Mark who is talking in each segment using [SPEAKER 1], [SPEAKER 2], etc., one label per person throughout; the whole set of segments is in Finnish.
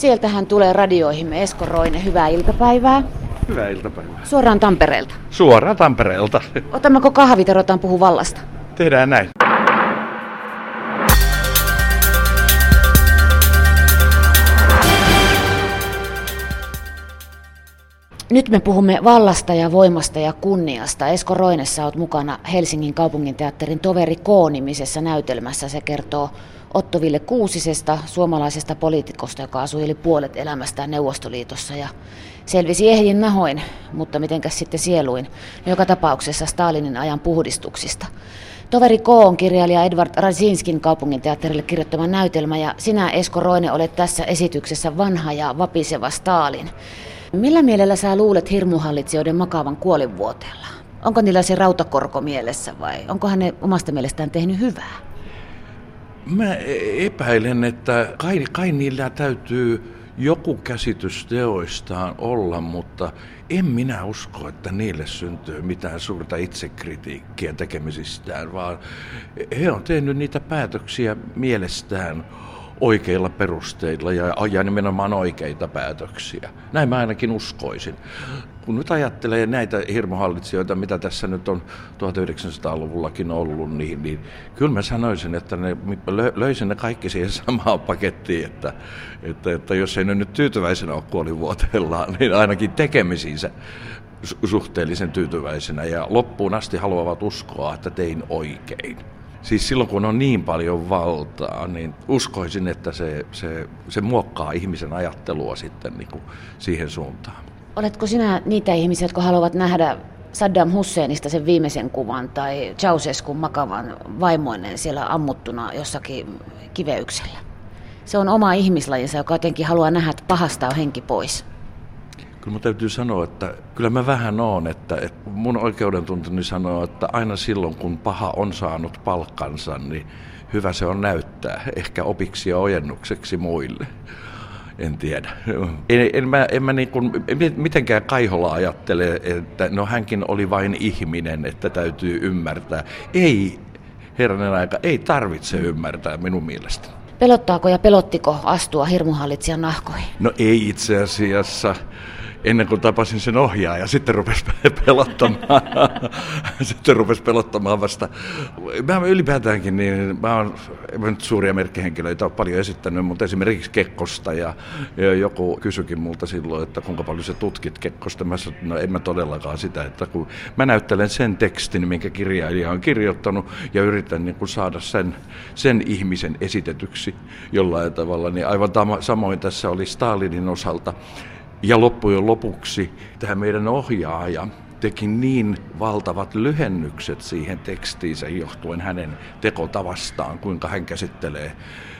[SPEAKER 1] Sieltähän tulee radioihimme Esko Roine. Hyvää iltapäivää.
[SPEAKER 2] Hyvää iltapäivää.
[SPEAKER 1] Suoraan Tampereelta.
[SPEAKER 2] Suoraan Tampereelta.
[SPEAKER 1] Otammeko kahvit ja ruvetaan puhua vallasta?
[SPEAKER 2] Tehdään näin.
[SPEAKER 1] Nyt me puhumme vallasta ja voimasta ja kunniasta. Esko Roinessa olet mukana Helsingin kaupunginteatterin Toveri K-nimisessä näytelmässä. Se kertoo Otto Ville Kuusisesta, suomalaisesta poliitikosta, joka asui yli puolet elämästään Neuvostoliitossa ja selvisi ehjin nahoin, mutta mitenkäs sitten sieluin, joka tapauksessa Stalinin ajan puhdistuksista. Toveri K on kirjailija Edward Razinskin kaupunginteatterille kirjoittama näytelmä ja sinä Esko Roine olet tässä esityksessä vanha ja vapiseva Stalin. Millä mielellä sä luulet hirmuhallitsijoiden makaavan kuolinvuoteella? Onko niillä se rautakorko mielessä vai onko hän omasta mielestään tehnyt hyvää?
[SPEAKER 2] Mä epäilen, että kai, kai niillä täytyy joku käsitys teoistaan olla, mutta en minä usko, että niille syntyy mitään suurta itsekritiikkiä tekemisistään, vaan he on tehnyt niitä päätöksiä mielestään oikeilla perusteilla ja, ja nimenomaan oikeita päätöksiä. Näin mä ainakin uskoisin. Kun nyt ajattelee näitä hirmuhallitsijoita, mitä tässä nyt on 1900-luvullakin ollut, niin, niin kyllä mä sanoisin, että ne löysin ne kaikki siihen samaan pakettiin, että, että, että jos ei ne nyt tyytyväisenä ole kuolivuoteellaan, niin ainakin tekemisiinsä suhteellisen tyytyväisenä ja loppuun asti haluavat uskoa, että tein oikein. Siis silloin kun on niin paljon valtaa, niin uskoisin, että se, se, se muokkaa ihmisen ajattelua sitten niin kuin siihen suuntaan.
[SPEAKER 1] Oletko sinä niitä ihmisiä, jotka haluavat nähdä Saddam Husseinista sen viimeisen kuvan tai Ceausescun makavan vaimoinen siellä ammuttuna jossakin kiveyksellä? Se on oma ihmislajinsa, joka jotenkin haluaa nähdä, että pahasta on henki pois.
[SPEAKER 2] Kyllä mun täytyy sanoa, että kyllä mä vähän oon, että, että mun oikeudentuntoni sanoo, että aina silloin kun paha on saanut palkkansa, niin hyvä se on näyttää, ehkä opiksi ja ojennukseksi muille. En tiedä. En, en mä, en mä niin kuin, mitenkään Kaihola ajattele, että no hänkin oli vain ihminen, että täytyy ymmärtää. Ei, herranen aika, ei tarvitse ymmärtää minun mielestäni.
[SPEAKER 1] Pelottaako ja pelottiko astua hirmuhallitsijan nahkoihin?
[SPEAKER 2] No ei itse asiassa ennen kuin tapasin sen ohjaaja, sitten rupesi pelottamaan. sitten rupesi pelottamaan vasta. Mä ylipäätäänkin, niin mä oon nyt suuria merkkihenkilöitä ole paljon esittänyt, mutta esimerkiksi Kekkosta ja, ja joku kysyikin multa silloin, että kuinka paljon sä tutkit Kekkosta. Mä sanoin, no en mä todellakaan sitä, että kun mä näyttelen sen tekstin, minkä kirjailija on kirjoittanut ja yritän niin kuin saada sen, sen ihmisen esitetyksi jollain tavalla, niin aivan tama, samoin tässä oli Stalinin osalta ja loppujen lopuksi tämä meidän ohjaaja teki niin valtavat lyhennykset siihen tekstiinsä johtuen hänen tekotavastaan, kuinka hän käsittelee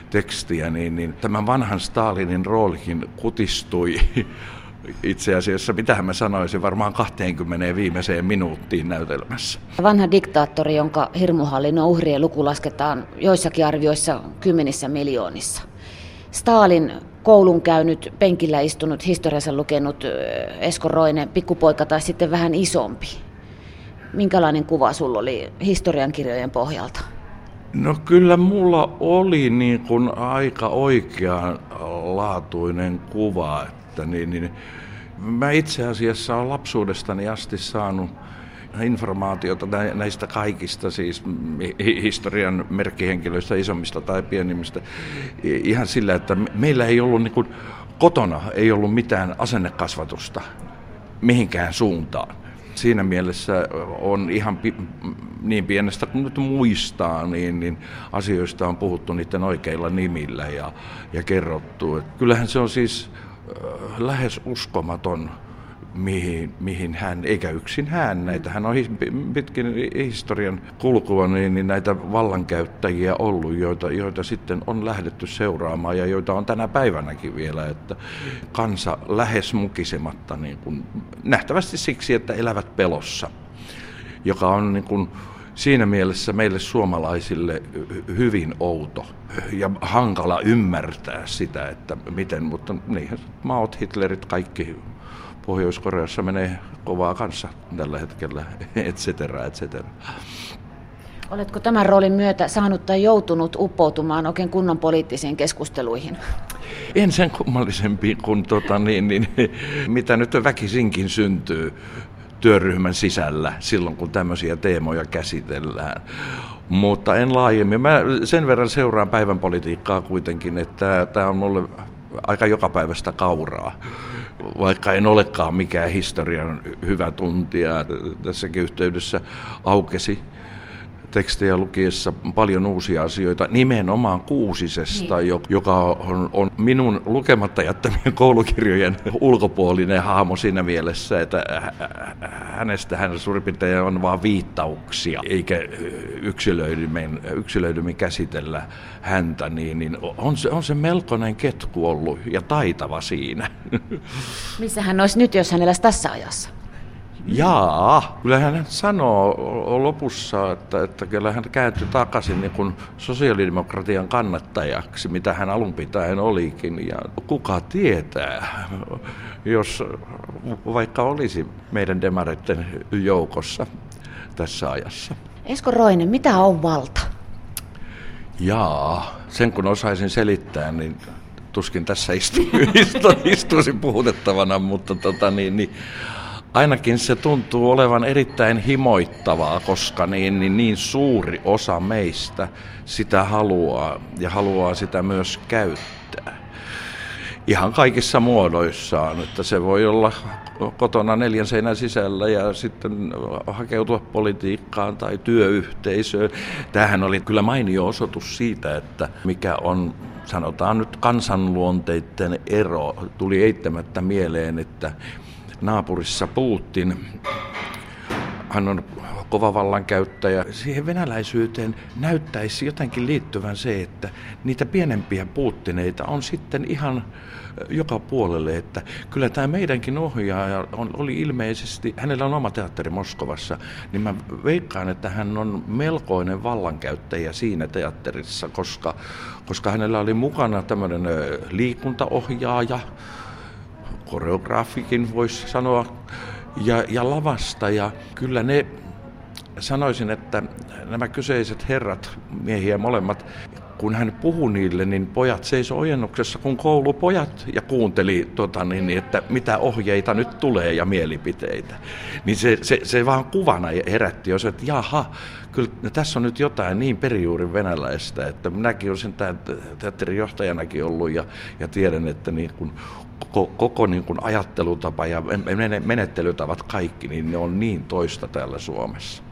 [SPEAKER 2] tekstiä, niin, niin tämän vanhan Stalinin roolikin kutistui itse asiassa, mitä mä sanoisin, varmaan 20 viimeiseen minuuttiin näytelmässä.
[SPEAKER 1] Vanha diktaattori, jonka hirmuhallinnon uhrien luku lasketaan joissakin arvioissa kymmenissä miljoonissa. Stalin koulun käynyt, penkillä istunut, historiansa lukenut Esko Roine, pikkupoika tai sitten vähän isompi. Minkälainen kuva sulla oli historiankirjojen pohjalta?
[SPEAKER 2] No kyllä mulla oli niin kuin aika oikeanlaatuinen kuva, että niin, niin, mä itse asiassa olen lapsuudestani asti saanut informaatiota näistä kaikista, siis historian merkkihenkilöistä, isommista tai pienimmistä, ihan sillä, että meillä ei ollut niin kuin, kotona ei ollut mitään asennekasvatusta mihinkään suuntaan. Siinä mielessä on ihan pi- niin pienestä kuin nyt muistaa, niin, niin asioista on puhuttu niiden oikeilla nimillä ja, ja kerrottu. Et kyllähän se on siis äh, lähes uskomaton mihin, mihin hän, eikä yksin hän, näitä hän on pitkin historian kulkua, niin, niin näitä vallankäyttäjiä ollut, joita, joita sitten on lähdetty seuraamaan ja joita on tänä päivänäkin vielä, että kansa lähes mukisematta, niin kuin, nähtävästi siksi, että elävät pelossa, joka on niin kuin, siinä mielessä meille suomalaisille hyvin outo ja hankala ymmärtää sitä, että miten, mutta niin, maot, Hitlerit, kaikki Pohjois-Koreassa menee kovaa kanssa tällä hetkellä, et cetera, et cetera.
[SPEAKER 1] Oletko tämän roolin myötä saanut tai joutunut uppoutumaan oikein kunnon poliittisiin keskusteluihin?
[SPEAKER 2] En sen kummallisempi kuin tota, niin, niin, mitä nyt väkisinkin syntyy työryhmän sisällä silloin, kun tämmöisiä teemoja käsitellään. Mutta en laajemmin. Mä sen verran seuraan päivän politiikkaa kuitenkin, että tämä on mulle aika jokapäiväistä kauraa vaikka en olekaan mikään historian hyvä tuntija. Tässäkin yhteydessä aukesi tekstejä lukiessa paljon uusia asioita, nimenomaan Kuusisesta, niin. joka on, on minun lukematta jättämien koulukirjojen ulkopuolinen hahmo siinä mielessä, että hänestä hän suurin piirtein on vain viittauksia, eikä yksilöidymmin, yksilöidymmin käsitellä häntä, niin, niin on, se, on se melkoinen ketku ollut ja taitava siinä.
[SPEAKER 1] Missä hän olisi nyt, jos hän eläisi tässä ajassa?
[SPEAKER 2] Jaa, kyllä hän sanoo lopussa, että, että kyllä hän kääntyi takaisin niin kuin sosiaalidemokratian kannattajaksi, mitä hän alun pitäen olikin. Ja kuka tietää, jos vaikka olisi meidän demareiden joukossa tässä ajassa.
[SPEAKER 1] Esko Roinen, mitä on valta?
[SPEAKER 2] Jaa, sen kun osaisin selittää, niin tuskin tässä istu, istuisin puhutettavana, mutta tota, niin, niin, ainakin se tuntuu olevan erittäin himoittavaa, koska niin, niin, niin suuri osa meistä sitä haluaa ja haluaa sitä myös käyttää. Ihan kaikissa muodoissaan, että se voi olla kotona neljän seinän sisällä ja sitten hakeutua politiikkaan tai työyhteisöön. Tämähän oli kyllä mainio osoitus siitä, että mikä on sanotaan nyt kansanluonteiden ero. Tuli eittämättä mieleen, että naapurissa Putin. Hän on kova vallankäyttäjä. Siihen venäläisyyteen näyttäisi jotenkin liittyvän se, että niitä pienempiä puuttineita on sitten ihan joka puolelle, että kyllä tämä meidänkin ohjaaja on, oli ilmeisesti, hänellä on oma teatteri Moskovassa, niin mä veikkaan, että hän on melkoinen vallankäyttäjä siinä teatterissa, koska, koska hänellä oli mukana tämmöinen liikuntaohjaaja, koreograafikin voisi sanoa, ja, ja lavasta. Ja kyllä ne, sanoisin, että nämä kyseiset herrat, miehiä molemmat, kun hän puhui niille, niin pojat seisoi ojennuksessa kun koulupojat ja kuunteli, tota, niin, niin, että mitä ohjeita nyt tulee ja mielipiteitä. Niin se, se, se vaan kuvana herätti jos, että jaha, kyllä tässä on nyt jotain niin perijuurin venäläistä, että minäkin olen sen teatterin johtajanakin ollut ja, ja tiedän, että niin kun koko, koko niin kuin ajattelutapa ja menettelytavat kaikki, niin ne on niin toista täällä Suomessa.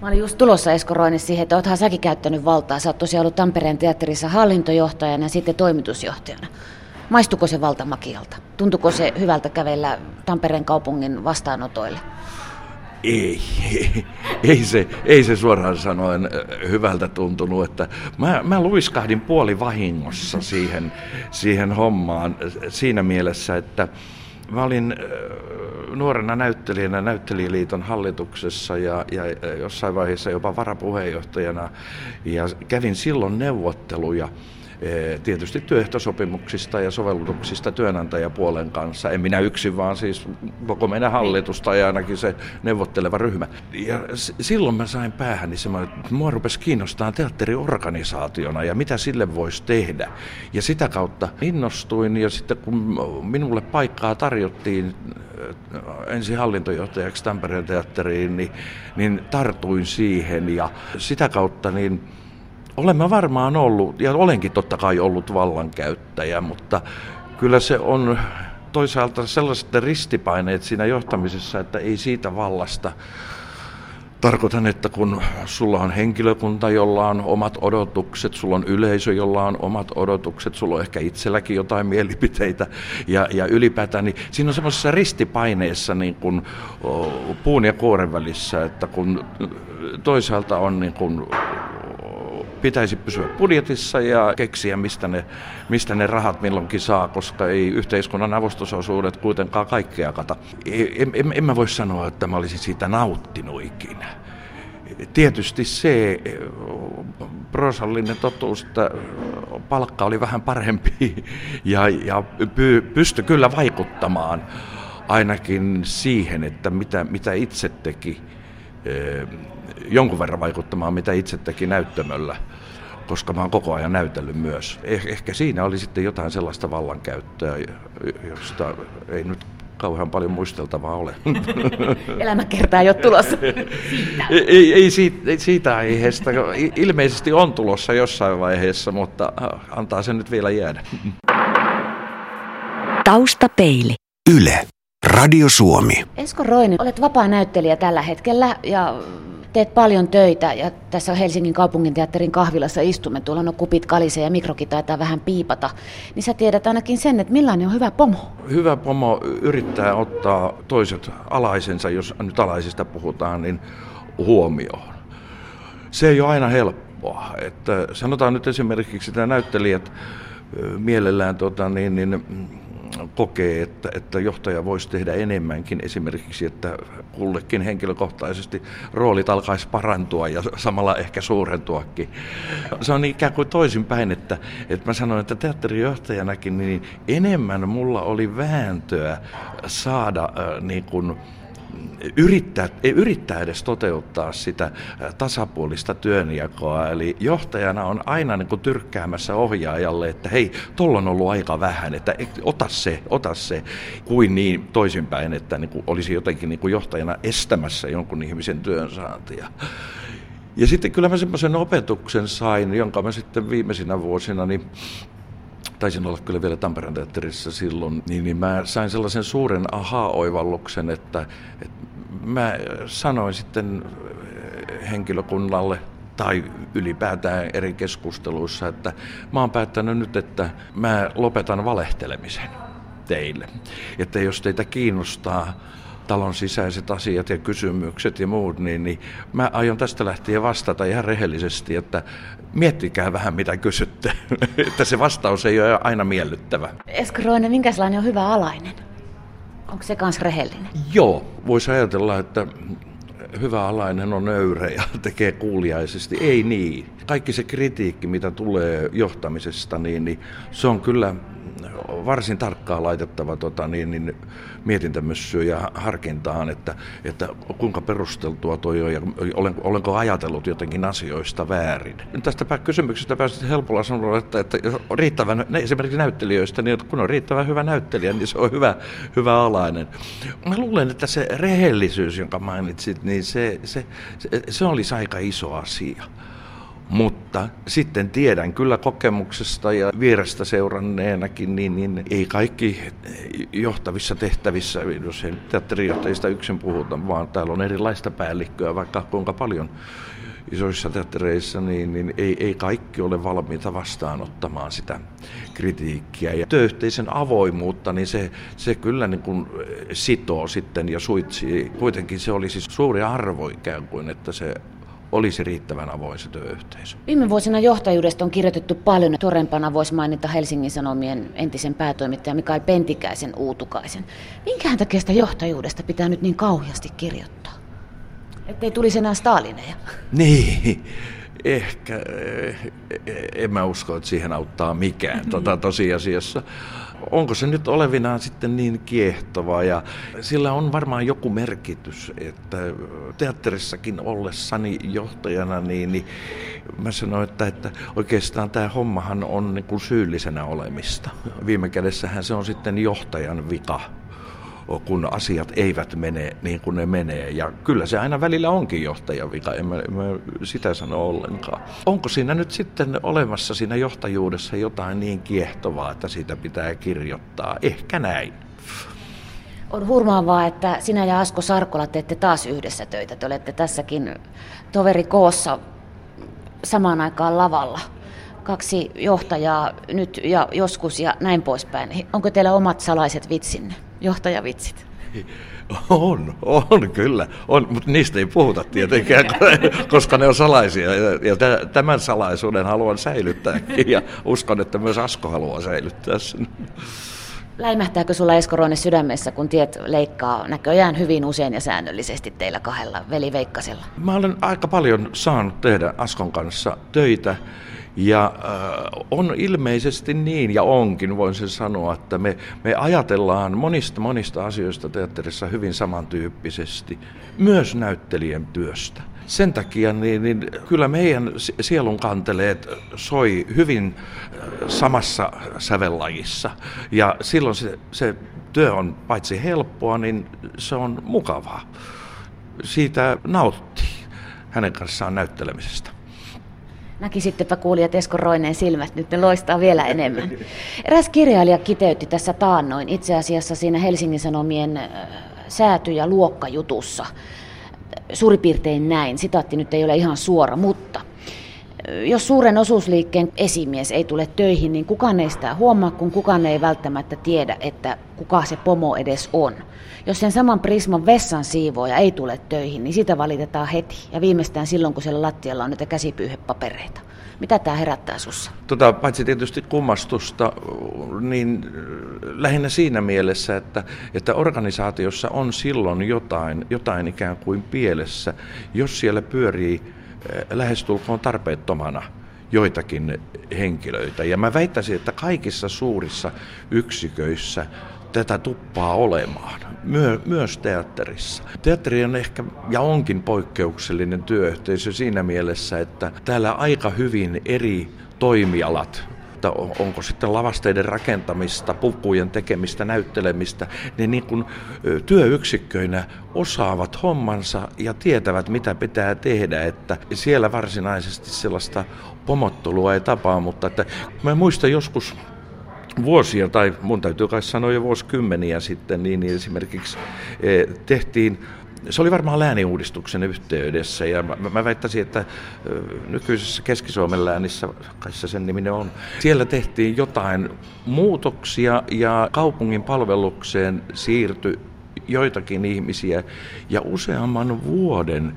[SPEAKER 1] Mä olin just tulossa Esko Roine siihen, että oothan säkin käyttänyt valtaa. Sä oot tosiaan ollut Tampereen teatterissa hallintojohtajana ja sitten toimitusjohtajana. Maistuko se valtamakialta? Tuntuko se hyvältä kävellä Tampereen kaupungin vastaanotoille?
[SPEAKER 2] Ei, ei, se, ei se suoraan sanoen hyvältä tuntunut. Että mä, mä luiskahdin puoli vahingossa siihen, siihen hommaan siinä mielessä, että mä olin nuorena näyttelijänä Näyttelijäliiton hallituksessa ja, ja jossain vaiheessa jopa varapuheenjohtajana ja kävin silloin neuvotteluja tietysti työehtosopimuksista ja sovellutuksista työnantajapuolen kanssa. En minä yksin, vaan siis koko meidän hallitusta ja ainakin se neuvotteleva ryhmä. Ja silloin mä sain päähän, niin semmoinen, että mua rupesi kiinnostaa teatteriorganisaationa ja mitä sille voisi tehdä. Ja sitä kautta innostuin ja sitten kun minulle paikkaa tarjottiin eh, ensin hallintojohtajaksi Tampereen teatteriin, niin, niin tartuin siihen ja sitä kautta niin Olemme varmaan ollut, ja olenkin totta kai ollut vallankäyttäjä, mutta kyllä se on toisaalta sellaiset ristipaineet siinä johtamisessa, että ei siitä vallasta Tarkoitan, että kun sulla on henkilökunta, jolla on omat odotukset, sulla on yleisö, jolla on omat odotukset, sulla on ehkä itselläkin jotain mielipiteitä ja, ja ylipäätään, niin siinä on semmoisessa ristipaineessa niin kuin puun ja kuoren välissä, että kun toisaalta on niin kuin pitäisi pysyä budjetissa ja keksiä, mistä ne, mistä ne rahat milloinkin saa, koska ei yhteiskunnan avustusosuudet kuitenkaan kaikkea kata. En, en, en mä voi sanoa, että mä olisin siitä nauttinut ikinä. Tietysti se prosallinen totuus, että palkka oli vähän parempi ja, ja py, pystyi kyllä vaikuttamaan ainakin siihen, että mitä, mitä itse teki jonkun verran vaikuttamaan, mitä itse teki näyttämöllä koska mä oon koko ajan näytellyt myös. Eh, ehkä siinä oli sitten jotain sellaista vallankäyttöä, josta ei nyt kauhean paljon muisteltavaa ole.
[SPEAKER 1] Elämäkertaa ei ole tulossa.
[SPEAKER 2] ei, ei, siitä, ei siitä aiheesta. Ilmeisesti on tulossa jossain vaiheessa, mutta antaa sen nyt vielä jäädä.
[SPEAKER 3] Taustapeili. Yle. Radio Suomi.
[SPEAKER 1] Esko Roini, olet vapaa näyttelijä tällä hetkellä ja teet paljon töitä ja tässä Helsingin kaupunginteatterin kahvilassa istumme, tuolla on kupit kalise ja mikrokin taitaa vähän piipata, niin sä tiedät ainakin sen, että millainen on hyvä pomo.
[SPEAKER 2] Hyvä pomo yrittää ottaa toiset alaisensa, jos nyt alaisista puhutaan, niin huomioon. Se ei ole aina helppoa. Että sanotaan nyt esimerkiksi, että näyttelijät mielellään tota, niin, niin, kokee, että, että johtaja voisi tehdä enemmänkin esimerkiksi, että kullekin henkilökohtaisesti roolit alkaisi parantua ja samalla ehkä suurentuakin. Se on ikään kuin toisinpäin, että, että mä sanoin, että teatterijohtajanakin niin enemmän mulla oli vääntöä saada äh, niin kuin, yrittää, yrittää edes toteuttaa sitä tasapuolista työnjakoa. Eli johtajana on aina niin kuin tyrkkäämässä ohjaajalle, että hei, tuolla on ollut aika vähän, että ota se, ota se, kuin niin toisinpäin, että niin kuin olisi jotenkin niin kuin johtajana estämässä jonkun ihmisen työnsaantia. Ja sitten kyllä mä semmoisen opetuksen sain, jonka mä sitten viimeisinä vuosina niin taisin olla kyllä vielä Tampereen teatterissa silloin, niin, niin mä sain sellaisen suuren aha-oivalluksen, että, että mä sanoin sitten henkilökunnalle tai ylipäätään eri keskusteluissa, että mä oon päättänyt nyt, että mä lopetan valehtelemisen teille. Että jos teitä kiinnostaa talon sisäiset asiat ja kysymykset ja muut, niin, niin mä aion tästä lähtien vastata ihan rehellisesti, että miettikää vähän mitä kysytte, että se vastaus ei ole aina miellyttävä.
[SPEAKER 1] Esko Roine, minkälainen on hyvä alainen? Onko se kans rehellinen?
[SPEAKER 2] Joo, voisi ajatella, että hyvä alainen on nöyrä ja tekee kuuliaisesti. Ei niin. Kaikki se kritiikki, mitä tulee johtamisesta, niin, niin se on kyllä varsin tarkkaan laitettava tota, niin, niin, mietintämyssyyn ja harkintaan, että, että kuinka perusteltua toi on ja olen, olenko ajatellut jotenkin asioista väärin. Tästä kysymyksestä pääsit helpolla sanoa, että, että riittävän, esimerkiksi näyttelijöistä, niin kun on riittävän hyvä näyttelijä, niin se on hyvä, hyvä alainen. Mä luulen, että se rehellisyys, jonka mainitsit, niin se, se, se, se olisi aika iso asia. Mutta sitten tiedän kyllä kokemuksesta ja vierestä seuranneenakin, niin, niin ei kaikki johtavissa tehtävissä, jos ei teatterijohtajista yksin puhuta, vaan täällä on erilaista päällikköä, vaikka kuinka paljon isoissa teattereissa, niin, niin ei, ei kaikki ole valmiita vastaanottamaan sitä kritiikkiä. Ja työyhteisön avoimuutta, niin se, se kyllä niin kuin sitoo sitten ja suitsii. Kuitenkin se oli siis suuri arvo ikään kuin, että se olisi riittävän avoin se työyhteisö.
[SPEAKER 1] Viime vuosina johtajuudesta on kirjoitettu paljon. Tuorempana voisi mainita Helsingin Sanomien entisen päätoimittajan Mikael Pentikäisen uutukaisen. Minkähän takia sitä johtajuudesta pitää nyt niin kauheasti kirjoittaa? Ettei tulisi enää Stalineja.
[SPEAKER 2] Niin, ehkä. Eh, en mä usko, että siihen auttaa mikään tuota, tosiasiassa onko se nyt olevinaan sitten niin kiehtova ja sillä on varmaan joku merkitys, että teatterissakin ollessani johtajana, niin, niin mä sanoin, että, että oikeastaan tämä hommahan on niin kuin syyllisenä olemista. Viime kädessähän se on sitten johtajan vika kun asiat eivät mene niin kuin ne menee. Ja kyllä se aina välillä onkin johtajan vika, en mä, en mä sitä sano ollenkaan. Onko siinä nyt sitten olemassa siinä johtajuudessa jotain niin kiehtovaa, että siitä pitää kirjoittaa? Ehkä näin.
[SPEAKER 1] On hurmaavaa, että sinä ja Asko Sarkola teette taas yhdessä töitä. Te olette tässäkin toveri koossa samaan aikaan lavalla. Kaksi johtajaa nyt ja joskus ja näin poispäin. Onko teillä omat salaiset vitsinne? Johtajavitsit?
[SPEAKER 2] On, on kyllä, on, mutta niistä ei puhuta tietenkään, koska ne on salaisia ja, tämän salaisuuden haluan säilyttää ja uskon, että myös Asko haluaa säilyttää sen.
[SPEAKER 1] Läimähtääkö sulla Esko Roine sydämessä, kun tiet leikkaa näköjään hyvin usein ja säännöllisesti teillä kahdella, veli Veikkasella?
[SPEAKER 2] Mä olen aika paljon saanut tehdä Askon kanssa töitä Ja äh, on ilmeisesti niin, ja onkin, voin sen sanoa, että me, me ajatellaan monista monista asioista teatterissa hyvin samantyyppisesti, myös näyttelijän työstä. Sen takia niin, niin kyllä meidän sielun kanteleet soi hyvin äh, samassa sävellajissa. Ja silloin se, se työ on paitsi helppoa, niin se on mukavaa. Siitä nauttii hänen kanssaan näyttelemisestä.
[SPEAKER 1] Näkisittepä kuulijat Esko Roineen silmät, nyt ne loistaa vielä enemmän. Eräs kirjailija kiteytti tässä taannoin itse asiassa siinä Helsingin Sanomien sääty- ja luokkajutussa. Suurin piirtein näin, sitaatti nyt ei ole ihan suora, mutta jos suuren osuusliikkeen esimies ei tule töihin, niin kukaan ei sitä huomaa, kun kukaan ei välttämättä tiedä, että kuka se pomo edes on. Jos sen saman Prisman vessan siivooja ei tule töihin, niin sitä valitetaan heti. Ja viimeistään silloin, kun siellä lattialla on näitä käsipyyhepapereita. Mitä tämä herättää sussa?
[SPEAKER 2] Tota, paitsi tietysti kummastusta, niin lähinnä siinä mielessä, että, että organisaatiossa on silloin jotain, jotain ikään kuin pielessä, jos siellä pyörii lähestulkoon tarpeettomana joitakin henkilöitä. Ja mä väittäisin, että kaikissa suurissa yksiköissä tätä tuppaa olemaan, Myö, myös teatterissa. Teatteri on ehkä ja onkin poikkeuksellinen työyhteisö siinä mielessä, että täällä aika hyvin eri toimialat että onko sitten lavasteiden rakentamista, pukujen tekemistä, näyttelemistä, ne niin kuin työyksikköinä osaavat hommansa ja tietävät, mitä pitää tehdä, että siellä varsinaisesti sellaista pomottelua ei tapaa, mutta että mä muistan joskus vuosia, tai mun täytyy kai sanoa jo vuosikymmeniä sitten, niin esimerkiksi eh, tehtiin se oli varmaan lääniuudistuksen yhteydessä ja mä, mä väittäisin, että nykyisessä Keski-Suomen läänissä, kai se sen niminen on, siellä tehtiin jotain muutoksia ja kaupungin palvelukseen siirtyi joitakin ihmisiä ja useamman vuoden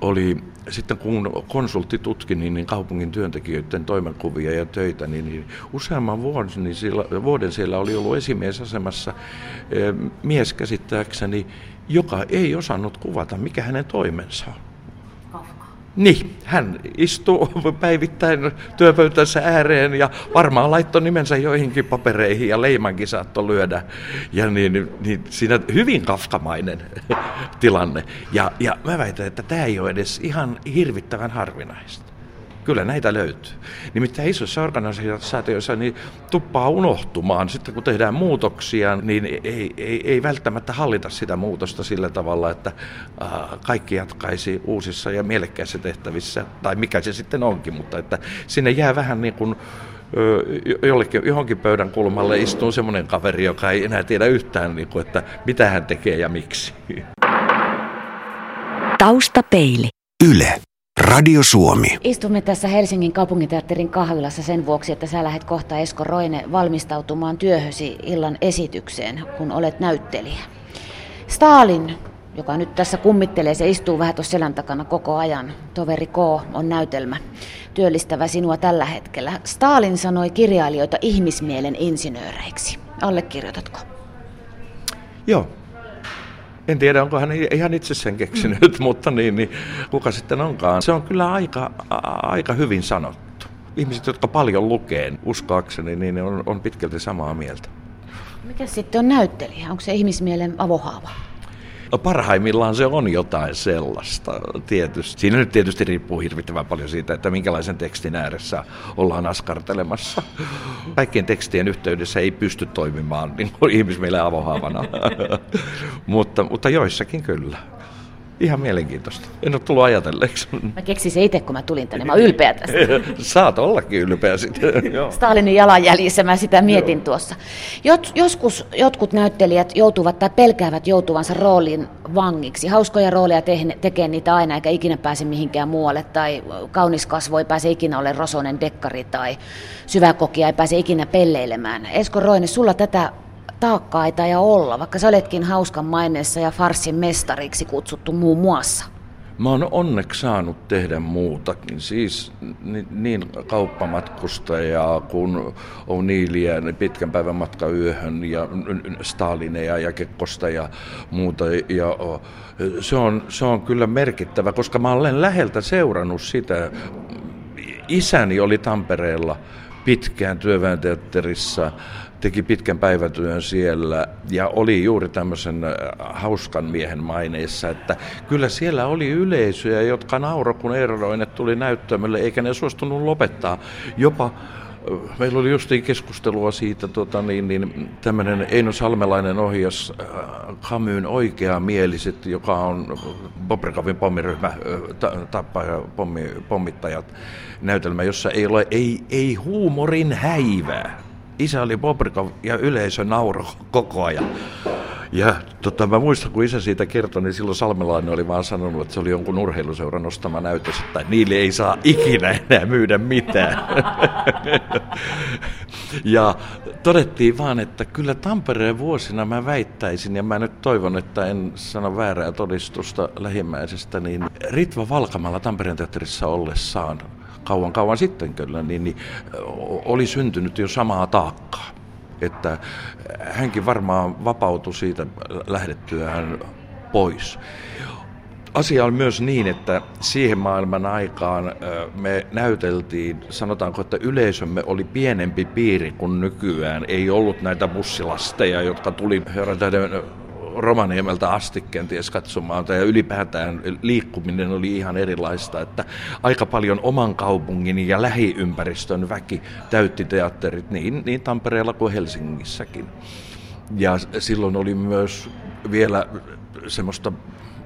[SPEAKER 2] oli sitten kun konsultti tutki niin, niin kaupungin työntekijöiden toimenkuvia ja töitä, niin, niin useamman vuoden, niin siellä, vuoden siellä oli ollut esimiesasemassa e, mies käsittääkseni, joka ei osannut kuvata, mikä hänen toimensa on. Niin, hän istuu päivittäin työpöytänsä ääreen ja varmaan laittoi nimensä joihinkin papereihin ja leimankin saattoi lyödä. Ja niin, niin siinä hyvin kafkamainen tilanne. Ja, ja mä väitän, että tämä ei ole edes ihan hirvittävän harvinaista. Kyllä näitä löytyy. Nimittäin isoissa organisaatioissa niin tuppaa unohtumaan. Sitten kun tehdään muutoksia, niin ei, ei, ei välttämättä hallita sitä muutosta sillä tavalla, että äh, kaikki jatkaisi uusissa ja mielekkäissä tehtävissä, tai mikä se sitten onkin, mutta että sinne jää vähän niin kuin jollekin, johonkin pöydän kulmalle istuu semmoinen kaveri, joka ei enää tiedä yhtään, niin kuin, että mitä hän tekee ja miksi.
[SPEAKER 3] Taustapeili. Yle. Radio Suomi.
[SPEAKER 1] Istumme tässä Helsingin kaupunginteatterin kahvilassa sen vuoksi, että sä lähdet kohta Esko Roine valmistautumaan työhösi illan esitykseen, kun olet näyttelijä. Stalin, joka nyt tässä kummittelee, se istuu vähän tuossa selän takana koko ajan. Toveri K on näytelmä työllistävä sinua tällä hetkellä. Stalin sanoi kirjailijoita ihmismielen insinööreiksi. Allekirjoitatko?
[SPEAKER 2] Joo, en tiedä, onko hän ihan itse sen keksinyt, mutta niin, niin, kuka sitten onkaan. Se on kyllä aika, aika hyvin sanottu. Ihmiset, jotka paljon lukee, uskoakseni, niin on, on pitkälti samaa mieltä.
[SPEAKER 1] Mikä sitten on näyttelijä? Onko se ihmismielen avohaava?
[SPEAKER 2] No parhaimmillaan se on jotain sellaista tietysti. Siinä nyt tietysti riippuu hirvittävän paljon siitä, että minkälaisen tekstin ääressä ollaan askartelemassa. Kaikkien tekstien yhteydessä ei pysty toimimaan niin ihmismielen avohaavana, mutta, mutta joissakin kyllä ihan mielenkiintoista. En ole tullut ajatelleeksi.
[SPEAKER 1] Mä keksin se itse, kun mä tulin tänne. Mä oon ylpeä tästä.
[SPEAKER 2] Saat ollakin ylpeä sitten.
[SPEAKER 1] Stalinin jalanjäljissä mä sitä mietin Joo. tuossa. Jot, joskus jotkut näyttelijät joutuvat tai pelkäävät joutuvansa roolin vangiksi. Hauskoja rooleja tehne, tekee niitä aina, eikä ikinä pääse mihinkään muualle. Tai kaunis kasvo ei pääse ikinä ole rosonen dekkari tai syväkokia ei pääse ikinä pelleilemään. Esko Roine, sulla tätä taakkaa ei taida olla, vaikka sä oletkin hauskan maineessa ja farssin mestariksi kutsuttu muun muassa.
[SPEAKER 2] Mä oon onneksi saanut tehdä muutakin, siis niin kauppamatkustajaa kuin O'Neillia pitkän päivän matka yöhön ja Stalineja ja Kekkosta ja muuta. Ja se on, se on kyllä merkittävä, koska mä olen läheltä seurannut sitä isäni oli Tampereella pitkään työväenteatterissa, teki pitkän päivätyön siellä ja oli juuri tämmöisen äh, hauskan miehen maineessa, että kyllä siellä oli yleisöjä, jotka nauro kun Eeroinen tuli näyttämölle, eikä ne suostunut lopettaa. Jopa Meillä oli justiin keskustelua siitä, tota, niin, niin, tämmöinen Eino Salmelainen ohjas Kamyyn oikeamieliset, joka on Bobrikavin pommiryhmä, tappaja, pommi, pommittajat, näytelmä, jossa ei ole ei, ei huumorin häivää. Isä oli Bobrikov ja yleisö nauro koko ajan. Ja tota, mä muistan, kun isä siitä kertoi, niin silloin Salmelainen oli vaan sanonut, että se oli jonkun urheiluseuran nostama näytös, että niille ei saa ikinä enää myydä mitään. ja todettiin vaan, että kyllä Tampereen vuosina mä väittäisin, ja mä nyt toivon, että en sano väärää todistusta lähimmäisestä, niin Ritva Valkamalla Tampereen teatterissa ollessaan kauan kauan sitten kyllä, niin, niin oli syntynyt jo samaa taakkaa että hänkin varmaan vapautui siitä lähdettyään pois. Asia on myös niin, että siihen maailman aikaan me näyteltiin, sanotaanko, että yleisömme oli pienempi piiri kuin nykyään. Ei ollut näitä bussilasteja, jotka tuli Rovaniemeltä asti kenties katsomaan, ja ylipäätään liikkuminen oli ihan erilaista, että aika paljon oman kaupungin ja lähiympäristön väki täytti teatterit niin, niin Tampereella kuin Helsingissäkin. Ja silloin oli myös vielä semmoista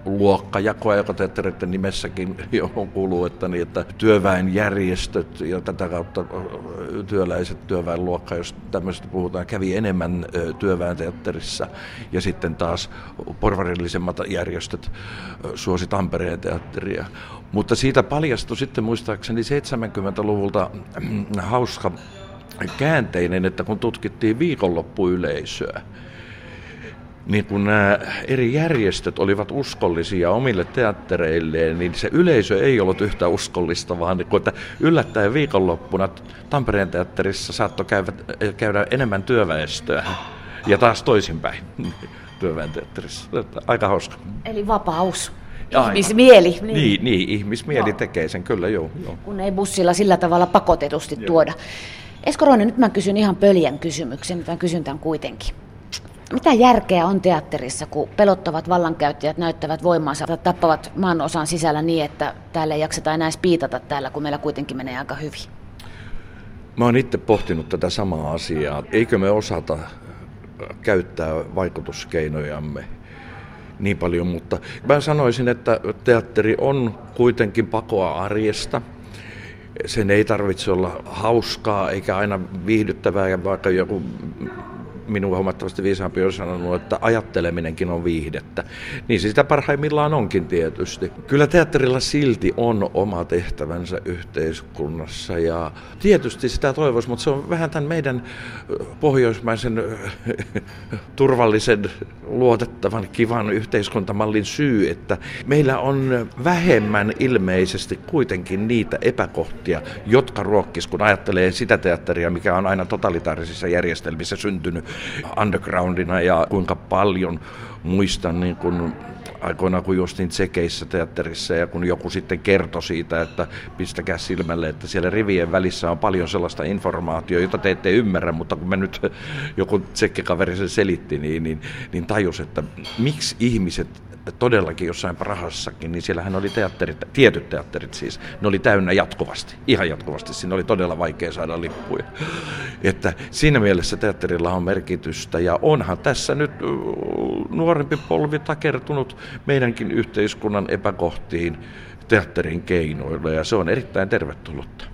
[SPEAKER 2] luokkajakoa, joka teattereiden nimessäkin johon kuuluu, että, niin, että työväenjärjestöt ja tätä kautta työläiset työväenluokka, jos tämmöistä puhutaan, kävi enemmän työväenteatterissa ja sitten taas porvarillisemmat järjestöt suosi Tampereen teatteria. Mutta siitä paljastui sitten muistaakseni 70-luvulta hauska käänteinen, että kun tutkittiin viikonloppuyleisöä, niin kun nämä eri järjestöt olivat uskollisia omille teattereilleen, niin se yleisö ei ollut yhtä uskollista, vaan niin kun, että yllättäen viikonloppuna Tampereen teatterissa saattoi käydä, käydä enemmän työväestöä ja taas toisinpäin työväen teatterissa. Aika hauska.
[SPEAKER 1] Eli vapaus. Ihmismieli.
[SPEAKER 2] Niin, niin, niin ihmismieli joo. tekee sen, kyllä joo, joo.
[SPEAKER 1] Kun ei bussilla sillä tavalla pakotetusti joo. tuoda. Esko Roinen, nyt mä kysyn ihan pöljän kysymyksen, mutta mä kysyn tämän kuitenkin. Mitä järkeä on teatterissa, kun pelottavat vallankäyttäjät näyttävät voimansa ja tappavat maan osan sisällä niin, että täällä ei jakseta enää piitata täällä, kun meillä kuitenkin menee aika hyvin?
[SPEAKER 2] Mä oon itse pohtinut tätä samaa asiaa. Eikö me osata käyttää vaikutuskeinojamme niin paljon, mutta mä sanoisin, että teatteri on kuitenkin pakoa arjesta. Sen ei tarvitse olla hauskaa eikä aina viihdyttävää, vaikka joku minua huomattavasti viisaampi on sanonut, että ajatteleminenkin on viihdettä. Niin se sitä parhaimmillaan onkin tietysti. Kyllä teatterilla silti on oma tehtävänsä yhteiskunnassa ja tietysti sitä toivoisi, mutta se on vähän tämän meidän pohjoismaisen turvallisen, luotettavan, kivan yhteiskuntamallin syy, että meillä on vähemmän ilmeisesti kuitenkin niitä epäkohtia, jotka ruokkis, kun ajattelee sitä teatteria, mikä on aina totalitaarisissa järjestelmissä syntynyt undergroundina ja kuinka paljon muistan niin kun aikoinaan kun justin tsekeissä teatterissa ja kun joku sitten kertoi siitä, että pistäkää silmälle, että siellä rivien välissä on paljon sellaista informaatiota, jota te ette ymmärrä, mutta kun me nyt joku tsekkikaveri sen selitti, niin, niin, niin tajus, että miksi ihmiset todellakin jossain Prahassakin, niin siellähän oli teatterit, tietyt teatterit siis, ne oli täynnä jatkuvasti, ihan jatkuvasti, siinä oli todella vaikea saada lippuja. Että siinä mielessä teatterilla on merkitystä ja onhan tässä nyt nuorempi polvi takertunut meidänkin yhteiskunnan epäkohtiin teatterin keinoilla ja se on erittäin tervetullutta.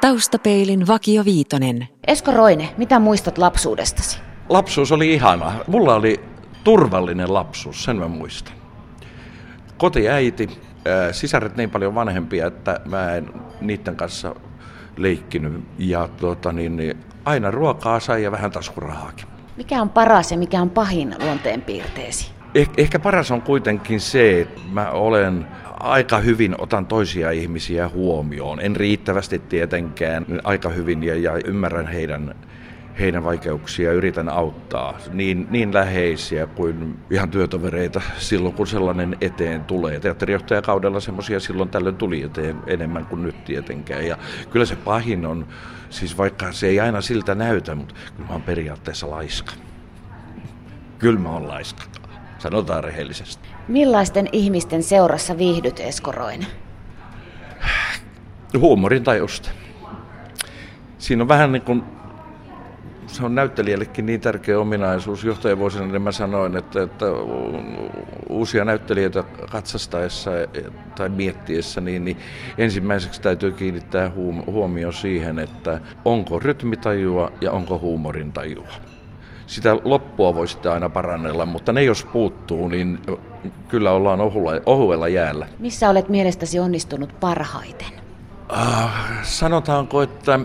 [SPEAKER 3] Taustapeilin Vakio Viitonen.
[SPEAKER 1] Esko Roine, mitä muistat lapsuudestasi?
[SPEAKER 2] Lapsuus oli ihana. Mulla oli turvallinen lapsuus, sen mä muistan. Kotiäiti, sisaret niin paljon vanhempia, että mä en niiden kanssa leikkinyt. Ja tuota, niin, niin, aina ruokaa sai ja vähän taskurahaakin.
[SPEAKER 1] Mikä on paras ja mikä on pahin luonteenpiirteesi?
[SPEAKER 2] Eh, ehkä paras on kuitenkin se, että mä olen aika hyvin otan toisia ihmisiä huomioon. En riittävästi tietenkään, aika hyvin ja, ja ymmärrän heidän heidän vaikeuksia yritän auttaa. Niin, niin läheisiä kuin ihan työtovereita silloin, kun sellainen eteen tulee. Teatterijohtajakaudella semmoisia silloin tällöin tuli eteen enemmän kuin nyt tietenkään. Ja kyllä se pahin on, siis vaikka se ei aina siltä näytä, mutta kyllä mä oon periaatteessa laiska. Kyllä mä oon laiska, sanotaan rehellisesti.
[SPEAKER 1] Millaisten ihmisten seurassa viihdyt Eskoroinen?
[SPEAKER 2] Huumorin tajusta. Siinä on vähän niin kuin se on näyttelijällekin niin tärkeä ominaisuus. Johtajavuosina niin mä sanoin, että, että uusia näyttelijöitä katsastaessa tai miettiessä, niin, niin ensimmäiseksi täytyy kiinnittää huomio siihen, että onko rytmitajua ja onko huumorintajua. Sitä loppua voi sitten aina parannella, mutta ne jos puuttuu, niin kyllä ollaan ohuella jäällä.
[SPEAKER 1] Missä olet mielestäsi onnistunut parhaiten?
[SPEAKER 2] Uh, sanotaanko, että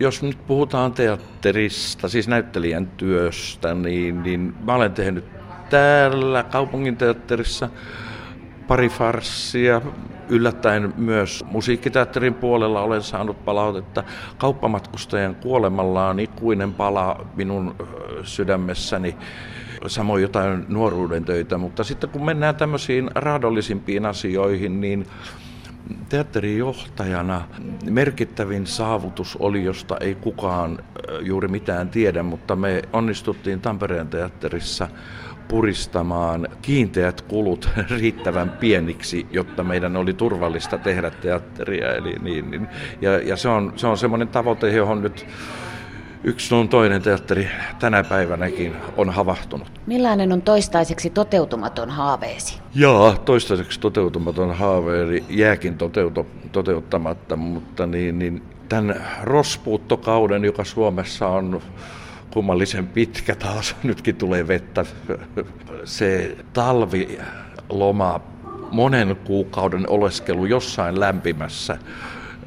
[SPEAKER 2] jos nyt puhutaan teatterista, siis näyttelijän työstä, niin, niin mä olen tehnyt täällä kaupungin teatterissa pari farssia. Yllättäen myös musiikkiteatterin puolella olen saanut palautetta. Kauppamatkustajan kuolemalla on ikuinen pala minun sydämessäni samoin jotain nuoruuden töitä, mutta sitten kun mennään tämmöisiin raadollisimpiin asioihin, niin Teatterijohtajana merkittävin saavutus oli, josta ei kukaan juuri mitään tiedä, mutta me onnistuttiin Tampereen teatterissa puristamaan kiinteät kulut riittävän pieniksi, jotta meidän oli turvallista tehdä teatteria. Eli niin, niin, ja, ja se on, se on semmoinen tavoite, johon nyt yksi sun toinen teatteri tänä päivänäkin on havahtunut.
[SPEAKER 1] Millainen on toistaiseksi toteutumaton haaveesi?
[SPEAKER 2] Joo, toistaiseksi toteutumaton haave jääkin toteutu, toteuttamatta, mutta niin, niin tämän rospuuttokauden, joka Suomessa on kummallisen pitkä taas, nytkin tulee vettä, se talviloma, monen kuukauden oleskelu jossain lämpimässä,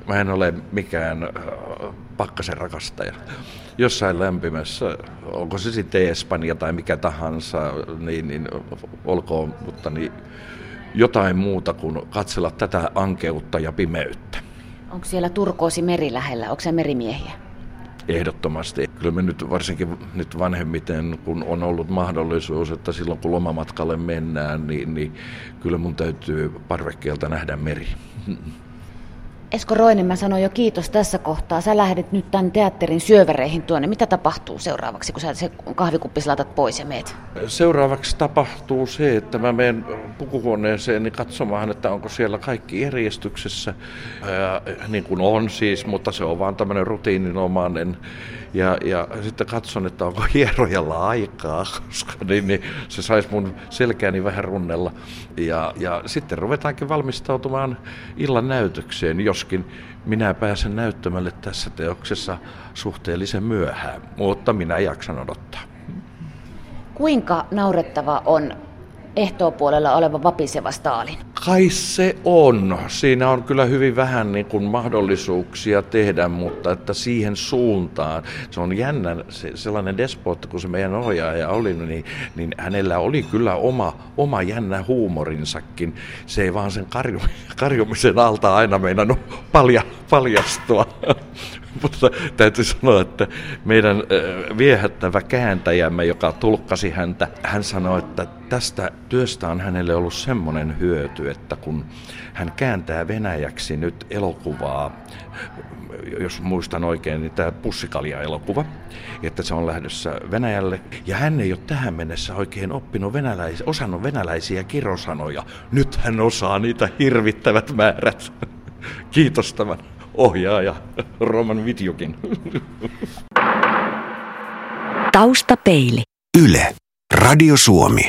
[SPEAKER 2] mä en ole mikään pakkasen rakastaja jossain lämpimässä, onko se sitten Espanja tai mikä tahansa, niin, niin olkoon, mutta niin jotain muuta kuin katsella tätä ankeutta ja pimeyttä.
[SPEAKER 1] Onko siellä Turkoosi meri lähellä? Onko se merimiehiä?
[SPEAKER 2] Ehdottomasti. Kyllä me nyt varsinkin nyt vanhemmiten, kun on ollut mahdollisuus, että silloin kun lomamatkalle mennään, niin, niin kyllä mun täytyy parvekkeelta nähdä meri.
[SPEAKER 1] Esko Roinen, mä sanoin jo kiitos tässä kohtaa. Sä lähdet nyt tämän teatterin syövereihin tuonne. Mitä tapahtuu seuraavaksi, kun sä se kahvikuppi laitat pois ja meet?
[SPEAKER 2] Seuraavaksi tapahtuu se, että mä menen pukuhuoneeseen katsomaan, että onko siellä kaikki järjestyksessä, ää, niin kuin on siis, mutta se on vaan tämmöinen rutiininomainen ja, ja sitten katson, että onko hierojalla aikaa, koska niin, niin se saisi mun selkääni vähän runnella. Ja, ja sitten ruvetaankin valmistautumaan illan näytökseen, joskin minä pääsen näyttämälle tässä teoksessa suhteellisen myöhään, mutta minä jaksan odottaa.
[SPEAKER 1] Kuinka naurettava on ehtoopuolella oleva vapiseva Stalin?
[SPEAKER 2] Kai se on. Siinä on kyllä hyvin vähän niin kuin mahdollisuuksia tehdä, mutta että siihen suuntaan. Se on jännä, se, sellainen despotti, kun se meidän ohjaaja oli, niin, niin hänellä oli kyllä oma, oma jännä huumorinsakin. Se ei vaan sen karju, karjumisen alta aina meinannut palja, paljastua. Mutta täytyy sanoa, että meidän viehättävä kääntäjämme, joka tulkkasi häntä, hän sanoi, että tästä työstä on hänelle ollut semmoinen hyöty, että kun hän kääntää venäjäksi nyt elokuvaa, jos muistan oikein, niin tämä Pussikalja-elokuva, että se on lähdössä Venäjälle. Ja hän ei ole tähän mennessä oikein oppinut venäläis, osannut venäläisiä kirosanoja. Nyt hän osaa niitä hirvittävät määrät. Kiitos tämän ohjaaja Roman Vitjukin.
[SPEAKER 3] Taustapeili.
[SPEAKER 4] Yle. Radio Suomi.